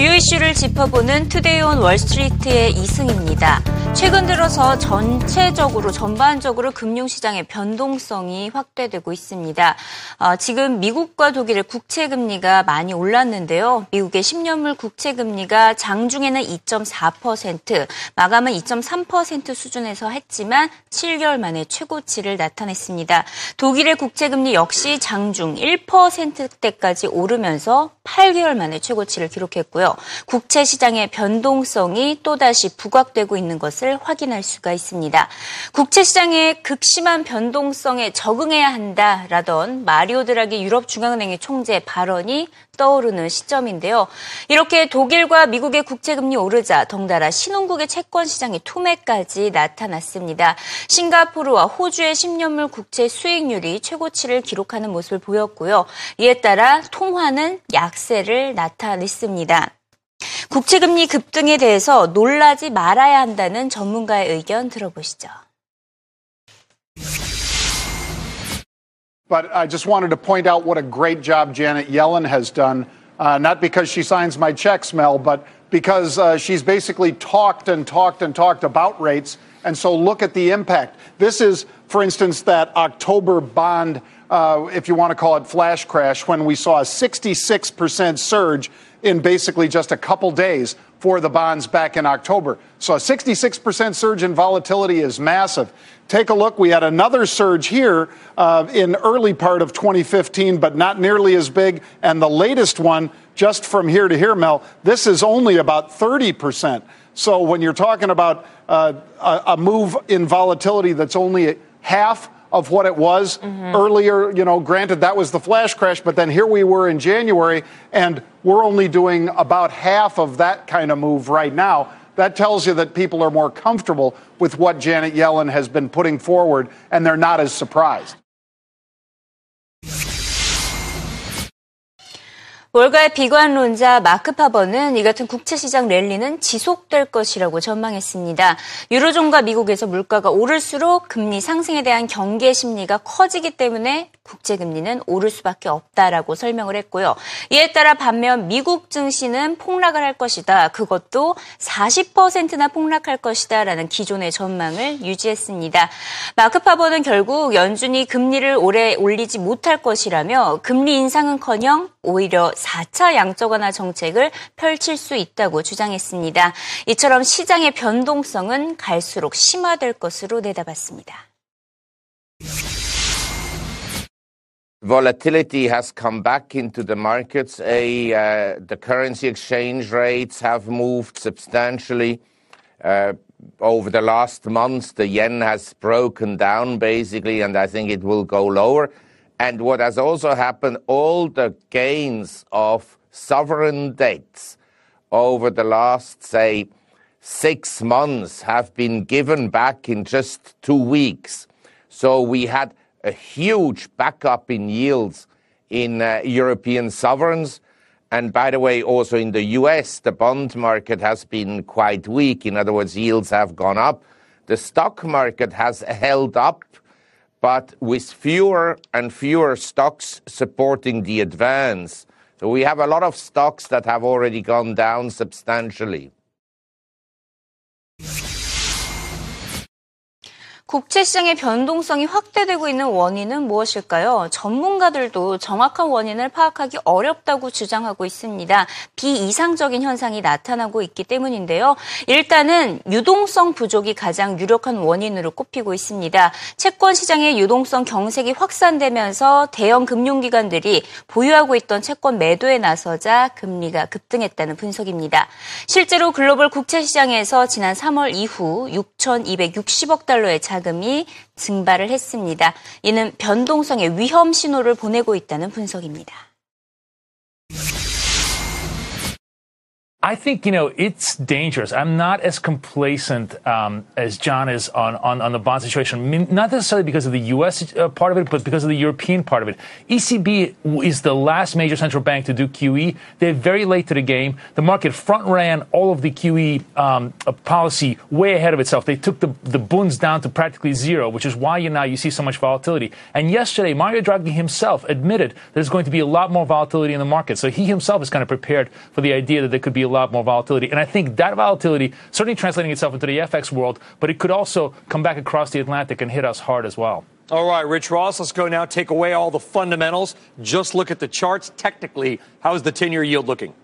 주요 이슈를 짚어보는 Today on Wall Street의 이승입니다. 최근 들어서 전체적으로 전반적으로 금융시장의 변동성이 확대되고 있습니다. 어, 지금 미국과 독일의 국채 금리가 많이 올랐는데요. 미국의 10년물 국채 금리가 장중에는 2.4%, 마감은 2.3% 수준에서 했지만 7개월 만에 최고치를 나타냈습니다. 독일의 국채 금리 역시 장중 1%대까지 오르면서 8개월 만에 최고치를 기록했고요. 국채 시장의 변동성이 또다시 부각되고 있는 것을 확인할 수가 있습니다. 국채 시장의 극심한 변동성에 적응해야 한다라던 마리오 드라기 유럽 중앙은행의 총재 발언이 떠오르는 시점인데요. 이렇게 독일과 미국의 국채금리 오르자 덩달아 신흥국의 채권 시장의 투매까지 나타났습니다. 싱가포르와 호주의 10년물 국채 수익률이 최고치를 기록하는 모습을 보였고요. 이에 따라 통화는 약세를 나타냈습니다. 국채금리 급등에 대해서 놀라지 말아야 한다는 전문가의 의견 들어보시죠. But I just wanted to point out what a great job Janet Yellen has done, uh, not because she signs my checks, Mel, but because uh, she's basically talked and talked and talked about rates. And so look at the impact. This is, for instance, that October bond, uh, if you want to call it flash crash, when we saw a 66% surge in basically just a couple days for the bonds back in October. So a 66% surge in volatility is massive. Take a look. We had another surge here uh, in early part of 2015, but not nearly as big. And the latest one, just from here to here, Mel, this is only about 30%. So when you're talking about uh, a, a move in volatility that's only half of what it was mm-hmm. earlier. You know, granted, that was the flash crash, but then here we were in January, and we're only doing about half of that kind of move right now. That tells you that people are more comfortable with what Janet Yellen has been putting forward, and they're not as surprised. 월가의 비관론자 마크 파버는 이 같은 국채시장 랠리는 지속될 것이라고 전망했습니다. 유로존과 미국에서 물가가 오를수록 금리 상승에 대한 경계 심리가 커지기 때문에 국제금리는 오를 수밖에 없다라고 설명을 했고요. 이에 따라 반면 미국 증시는 폭락을 할 것이다. 그것도 40%나 폭락할 것이다 라는 기존의 전망을 유지했습니다. 마크 파버는 결국 연준이 금리를 오래 올리지 못할 것이라며 금리 인상은 커녕 오히려 4차 양적 완화 정책을 펼칠 수 있다고 주장했습니다. 이처럼 시장의 변동성은 갈수록 심화될 것으로 내다봤습니다. Volatility has come back into the markets. A, uh, the currency exchange rates have moved substantially. Uh, over the last months, the yen has broken down basically, and I think it will go lower. And what has also happened, all the gains of sovereign debts over the last, say, six months have been given back in just two weeks. So we had a huge backup in yields in uh, European sovereigns. And by the way, also in the US, the bond market has been quite weak. In other words, yields have gone up. The stock market has held up but with fewer and fewer stocks supporting the advance. So we have a lot of stocks that have already gone down substantially. 국채 시장의 변동성이 확대되고 있는 원인은 무엇일까요? 전문가들도 정확한 원인을 파악하기 어렵다고 주장하고 있습니다. 비이상적인 현상이 나타나고 있기 때문인데요. 일단은 유동성 부족이 가장 유력한 원인으로 꼽히고 있습니다. 채권 시장의 유동성 경색이 확산되면서 대형 금융기관들이 보유하고 있던 채권 매도에 나서자 금리가 급등했다는 분석입니다. 실제로 글로벌 국채 시장에서 지난 3월 이후 6,260억 달러의 자 자금이 증발을 했습니다. 이는 변동성의 위험 신호를 보내고 있다는 분석입니다. I think, you know, it's dangerous. I'm not as complacent um, as John is on, on, on, the bond situation. Not necessarily because of the U.S. Uh, part of it, but because of the European part of it. ECB is the last major central bank to do QE. They're very late to the game. The market front ran all of the QE um, uh, policy way ahead of itself. They took the, the bunds down to practically zero, which is why you now you see so much volatility. And yesterday, Mario Draghi himself admitted there's going to be a lot more volatility in the market. So he himself is kind of prepared for the idea that there could be lot more volatility. And I think that volatility certainly translating itself into the FX world, but it could also come back across the Atlantic and hit us hard as well. All right, Rich Ross, let's go now. Take away all the fundamentals. Just look at the charts. Technically, how's the 10 year yield looking?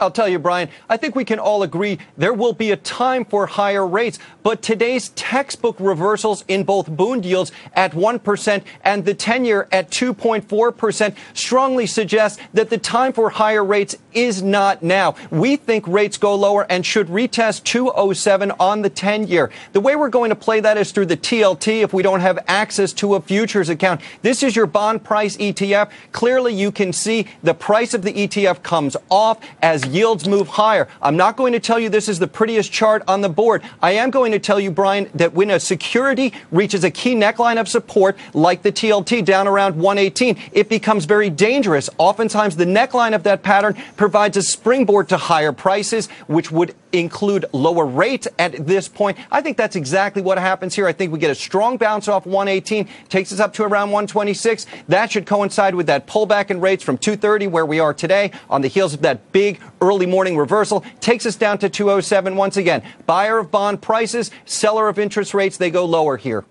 I'll tell you, Brian, I think we can all agree there will be a time for higher rates. But today's textbook reversals in both bond yields at 1% and the 10 year at 2.4% strongly suggest that the time for higher rates is not now. We think rates go lower and should retest 207 on the 10 year. The way we're going to play that is through the TLT if we don't have access to a futures account. This is your bond price ETF. Clearly, you can see the price of the ETF comes off as yields move higher. I'm not going to tell you this is the prettiest chart on the board. I am going to tell you, Brian, that when a security reaches a key neckline of support, like the TLT down around 118, it becomes very dangerous. Oftentimes, the neckline of that pattern provides a springboard to higher prices, which would include lower rates at this point. I think that's exactly what happens here. I think we get a strong bounce off 118, takes us up to around 126. That should coincide with that pullback in rates from 230, where we are today, on the heels of that big early morning reversal, takes us down to 207 once again. Buyer of bond prices, seller of interest rates, they go lower here.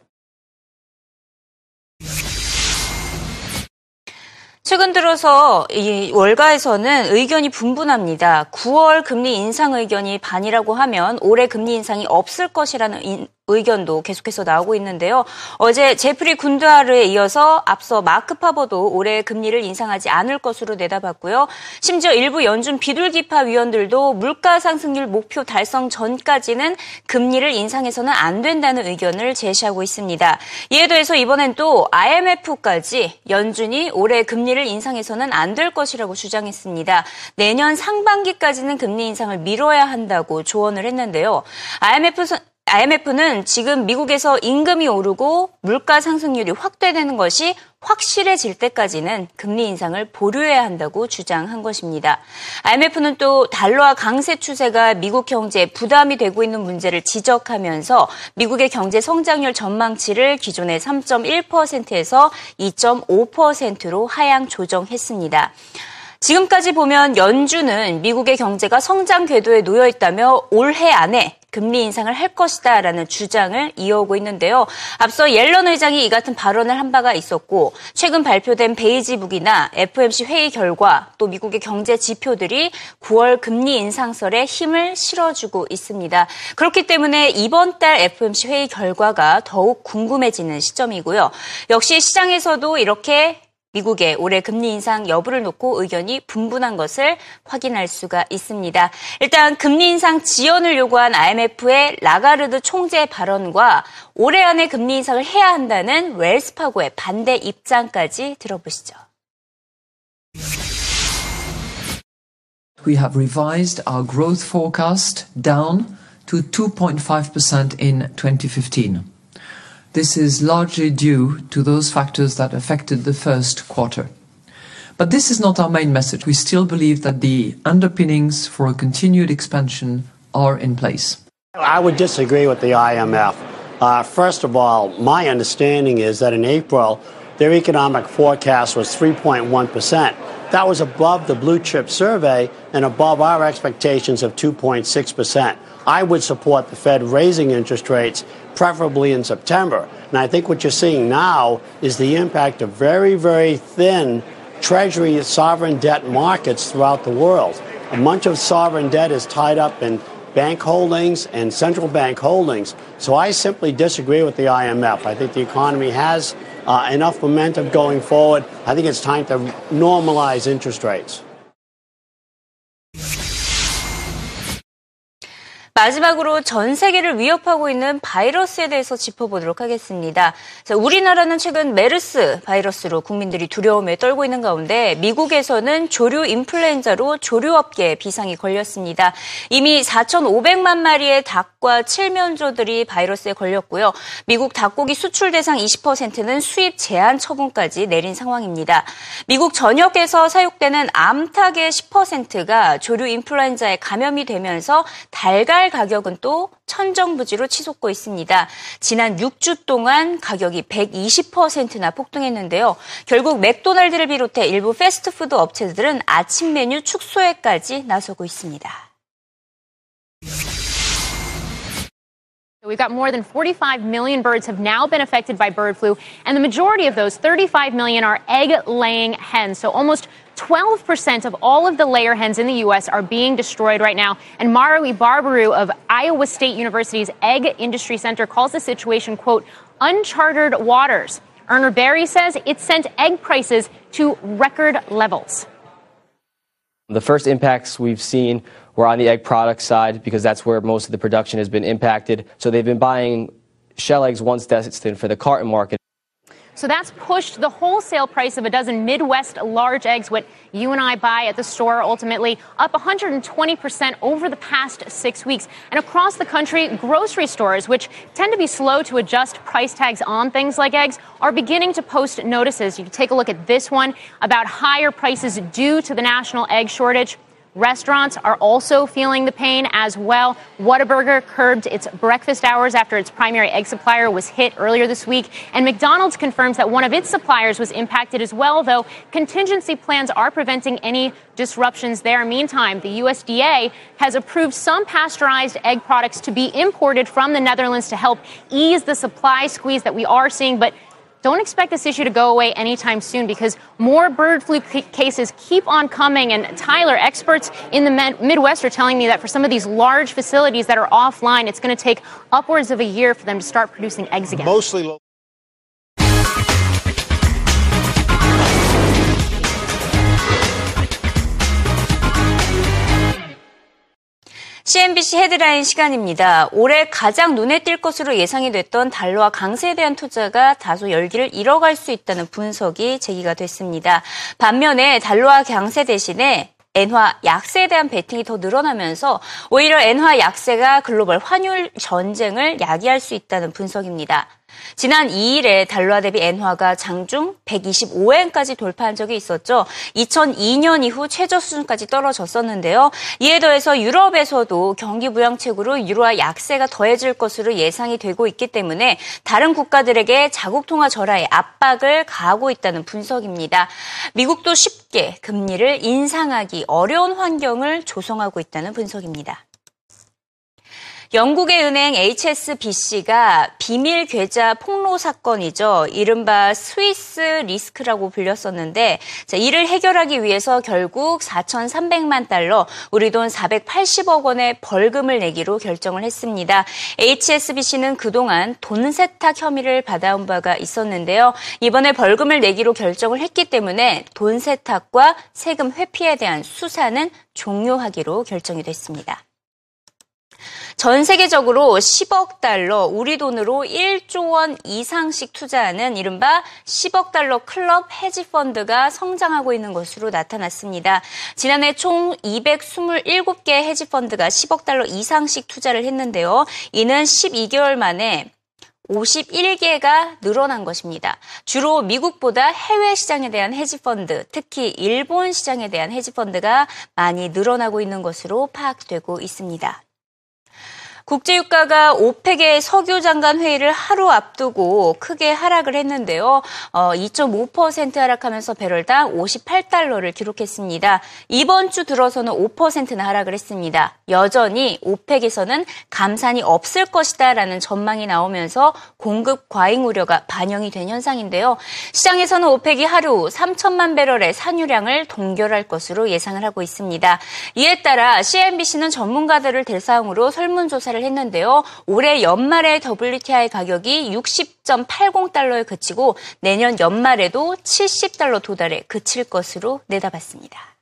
최근 들어서 이 월가에서는 의견이 분분합니다. 9월 금리 인상 의견이 반이라고 하면 올해 금리 인상이 없을 것이라는 의견도 계속해서 나오고 있는데요. 어제 제프리 군드하르에 이어서 앞서 마크 파버도 올해 금리를 인상하지 않을 것으로 내다봤고요. 심지어 일부 연준 비둘기파 위원들도 물가 상승률 목표 달성 전까지는 금리를 인상해서는 안 된다는 의견을 제시하고 있습니다. 이에 더해서 이번엔 또 IMF까지 연준이 올해 금리를 인상해서는 안 될 것이라고 주장했습니다. 내년 상반기까지는 금리 인상을 미뤄야 한다고 조언을 했는데요. IMF IMF는 지금 미국에서 임금이 오르고 물가 상승률이 확대되는 것이 확실해질 때까지는 금리 인상을 보류해야 한다고 주장한 것입니다. IMF는 또 달러와 강세 추세가 미국 경제에 부담이 되고 있는 문제를 지적하면서 미국의 경제 성장률 전망치를 기존의 3.1%에서 2.5%로 하향 조정했습니다. 지금까지 보면 연준은 미국의 경제가 성장 궤도에 놓여 있다며 올해 안에 금리 인상을 할 것이다 라는 주장을 이어오고 있는데요. 앞서 옐런 의장이 이 같은 발언을 한 바가 있었고 최근 발표된 베이지북이나 FMC 회의 결과 또 미국의 경제 지표들이 9월 금리 인상설에 힘을 실어주고 있습니다. 그렇기 때문에 이번 달 FMC 회의 결과가 더욱 궁금해지는 시점이고요. 역시 시장에서도 이렇게 미국의 올해 금리 인상 여부를 놓고 의견이 분분한 것을 확인할 수가 있습니다. 일단 금리 인상 지연을 요구한 IMF의 라가르드 총재 발언과 올해 안에 금리 인상을 해야 한다는 웰스파고의 반대 입장까지 들어보시죠. We have revised our growth forecast down to 2.5% in 2015. This is largely due to those factors that affected the first quarter. But this is not our main message. We still believe that the underpinnings for a continued expansion are in place. I would disagree with the IMF. Uh, first of all, my understanding is that in April, their economic forecast was 3.1%. That was above the blue chip survey and above our expectations of 2.6%. I would support the Fed raising interest rates, preferably in September. And I think what you're seeing now is the impact of very, very thin Treasury sovereign debt markets throughout the world. A bunch of sovereign debt is tied up in bank holdings and central bank holdings. So I simply disagree with the IMF. I think the economy has uh, enough momentum going forward. I think it's time to normalize interest rates. 마지막으로 전 세계를 위협하고 있는 바이러스에 대해서 짚어보도록 하겠습니다. 자, 우리나라는 최근 메르스 바이러스로 국민들이 두려움에 떨고 있는 가운데 미국에서는 조류 인플루엔자로 조류업계에 비상이 걸렸습니다. 이미 4,500만 마리의 닭과 칠면조들이 바이러스에 걸렸고요. 미국 닭고기 수출 대상 20%는 수입 제한 처분까지 내린 상황입니다. 미국 전역에서 사육되는 암탉의 10%가 조류 인플루엔자에 감염이 되면서 달걀 쌀 가격은 또 천정부지로 치솟고 있습니다. 지난 6주 동안 가격이 120%나 폭등했는데요. 결국 맥도날드를 비롯해 일부 패스트푸드 업체들은 아침 메뉴 축소에까지 나서고 있습니다. We've got more than 45 million birds have now been affected by bird flu, and the majority of those, 35 million, are egg laying hens. So almost 12% of all of the layer hens in the U.S. are being destroyed right now. And Marui Barbaru of Iowa State University's Egg Industry Center calls the situation, quote, uncharted waters. Erner Berry says it sent egg prices to record levels. The first impacts we've seen were on the egg product side because that's where most of the production has been impacted. So they've been buying shell eggs once destined for the carton market. So that's pushed the wholesale price of a dozen Midwest large eggs, what you and I buy at the store, ultimately up 120% over the past six weeks. And across the country, grocery stores, which tend to be slow to adjust price tags on things like eggs, are beginning to post notices. You can take a look at this one about higher prices due to the national egg shortage. Restaurants are also feeling the pain as well. Whataburger curbed its breakfast hours after its primary egg supplier was hit earlier this week. And McDonald's confirms that one of its suppliers was impacted as well, though contingency plans are preventing any disruptions there. Meantime, the USDA has approved some pasteurized egg products to be imported from the Netherlands to help ease the supply squeeze that we are seeing. But don't expect this issue to go away anytime soon because more bird flu c- cases keep on coming. And Tyler, experts in the Midwest are telling me that for some of these large facilities that are offline, it's going to take upwards of a year for them to start producing eggs again. Mostly. Lo- CNBC 헤드라인 시간입니다. 올해 가장 눈에 띌 것으로 예상이 됐던 달러와 강세에 대한 투자가 다소 열기를 잃어갈 수 있다는 분석이 제기가 됐습니다. 반면에 달러와 강세 대신에 엔화 약세에 대한 베팅이 더 늘어나면서 오히려 엔화 약세가 글로벌 환율 전쟁을 야기할 수 있다는 분석입니다. 지난 2일에 달러 대비 엔화가 장중 125엔까지 돌파한 적이 있었죠. 2002년 이후 최저 수준까지 떨어졌었는데요. 이에 더해서 유럽에서도 경기 부양책으로 유로화 약세가 더해질 것으로 예상이 되고 있기 때문에 다른 국가들에게 자국 통화 절하에 압박을 가하고 있다는 분석입니다. 미국도 쉽게 금리를 인상하기 어려운 환경을 조성하고 있다는 분석입니다. 영국의 은행 HSBC가 비밀 계좌 폭로 사건이죠. 이른바 스위스 리스크라고 불렸었는데 자, 이를 해결하기 위해서 결국 4,300만 달러, 우리 돈 480억 원의 벌금을 내기로 결정을 했습니다. HSBC는 그동안 돈 세탁 혐의를 받아온 바가 있었는데요. 이번에 벌금을 내기로 결정을 했기 때문에 돈 세탁과 세금 회피에 대한 수사는 종료하기로 결정이 됐습니다. 전 세계적으로 10억 달러, 우리 돈으로 1조 원 이상씩 투자하는 이른바 10억 달러 클럽 헤지 펀드가 성장하고 있는 것으로 나타났습니다. 지난해 총 227개 헤지 펀드가 10억 달러 이상씩 투자를 했는데요. 이는 12개월 만에 51개가 늘어난 것입니다. 주로 미국보다 해외 시장에 대한 헤지펀드, 특히 일본 시장에 대한 헤지펀드가 많이 늘어나고 있는 것으로 파악되고 있습니다. 국제유가가 오펙의 석유 장관 회의를 하루 앞두고 크게 하락을 했는데요. 어, 2.5% 하락하면서 배럴당 58달러를 기록했습니다. 이번 주 들어서는 5%나 하락을 했습니다. 여전히 오펙에서는 감산이 없을 것이다라는 전망이 나오면서 공급 과잉 우려가 반영이 된 현상인데요. 시장에서는 오펙이 하루 3천만 배럴의 산유량을 동결할 것으로 예상을 하고 있습니다. 이에 따라 CNBC는 전문가들을 대상으로 설문조사를 발표를 했는데요. 올해 연말에 WTI 가격이 60.80달러에 그치고 내년 연말에도 70달러 도달에 그칠 것으로 내다봤습니다.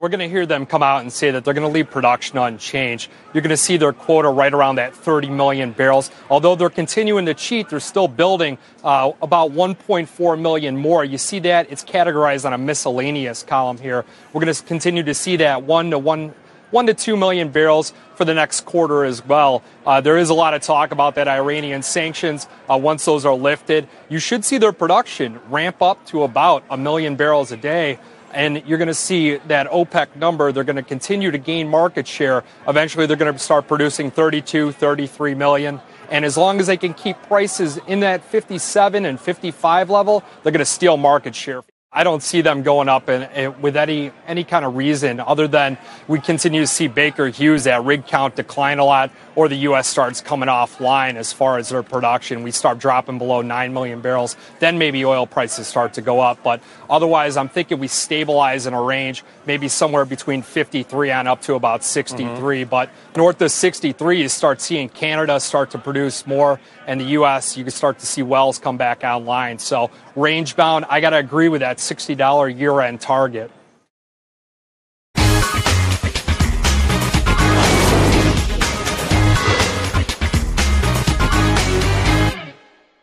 We're going to hear them come out and say that they're going to leave production unchanged. You're going to see their quota right around that 30 million barrels. Although they're continuing to cheat, they're still building uh, about 1.4 million more. You see that? It's categorized on a miscellaneous column here. We're going to continue to see that 1 to 1 one to two million barrels for the next quarter as well. Uh, there is a lot of talk about that Iranian sanctions. Uh, once those are lifted, you should see their production ramp up to about a million barrels a day and you're going to see that OPEC number. They're going to continue to gain market share. Eventually, they're going to start producing 32, 33 million. And as long as they can keep prices in that 57 and 55 level, they're going to steal market share. I don't see them going up in, in, with any any kind of reason other than we continue to see Baker Hughes that rig count decline a lot, or the U.S. starts coming offline as far as their production. We start dropping below nine million barrels, then maybe oil prices start to go up. But otherwise, I'm thinking we stabilize in a range, maybe somewhere between 53 and up to about 63. Mm-hmm. But north of 63, you start seeing Canada start to produce more, and the U.S. you can start to see wells come back online. So range bound, I got to agree with that $60 year end target.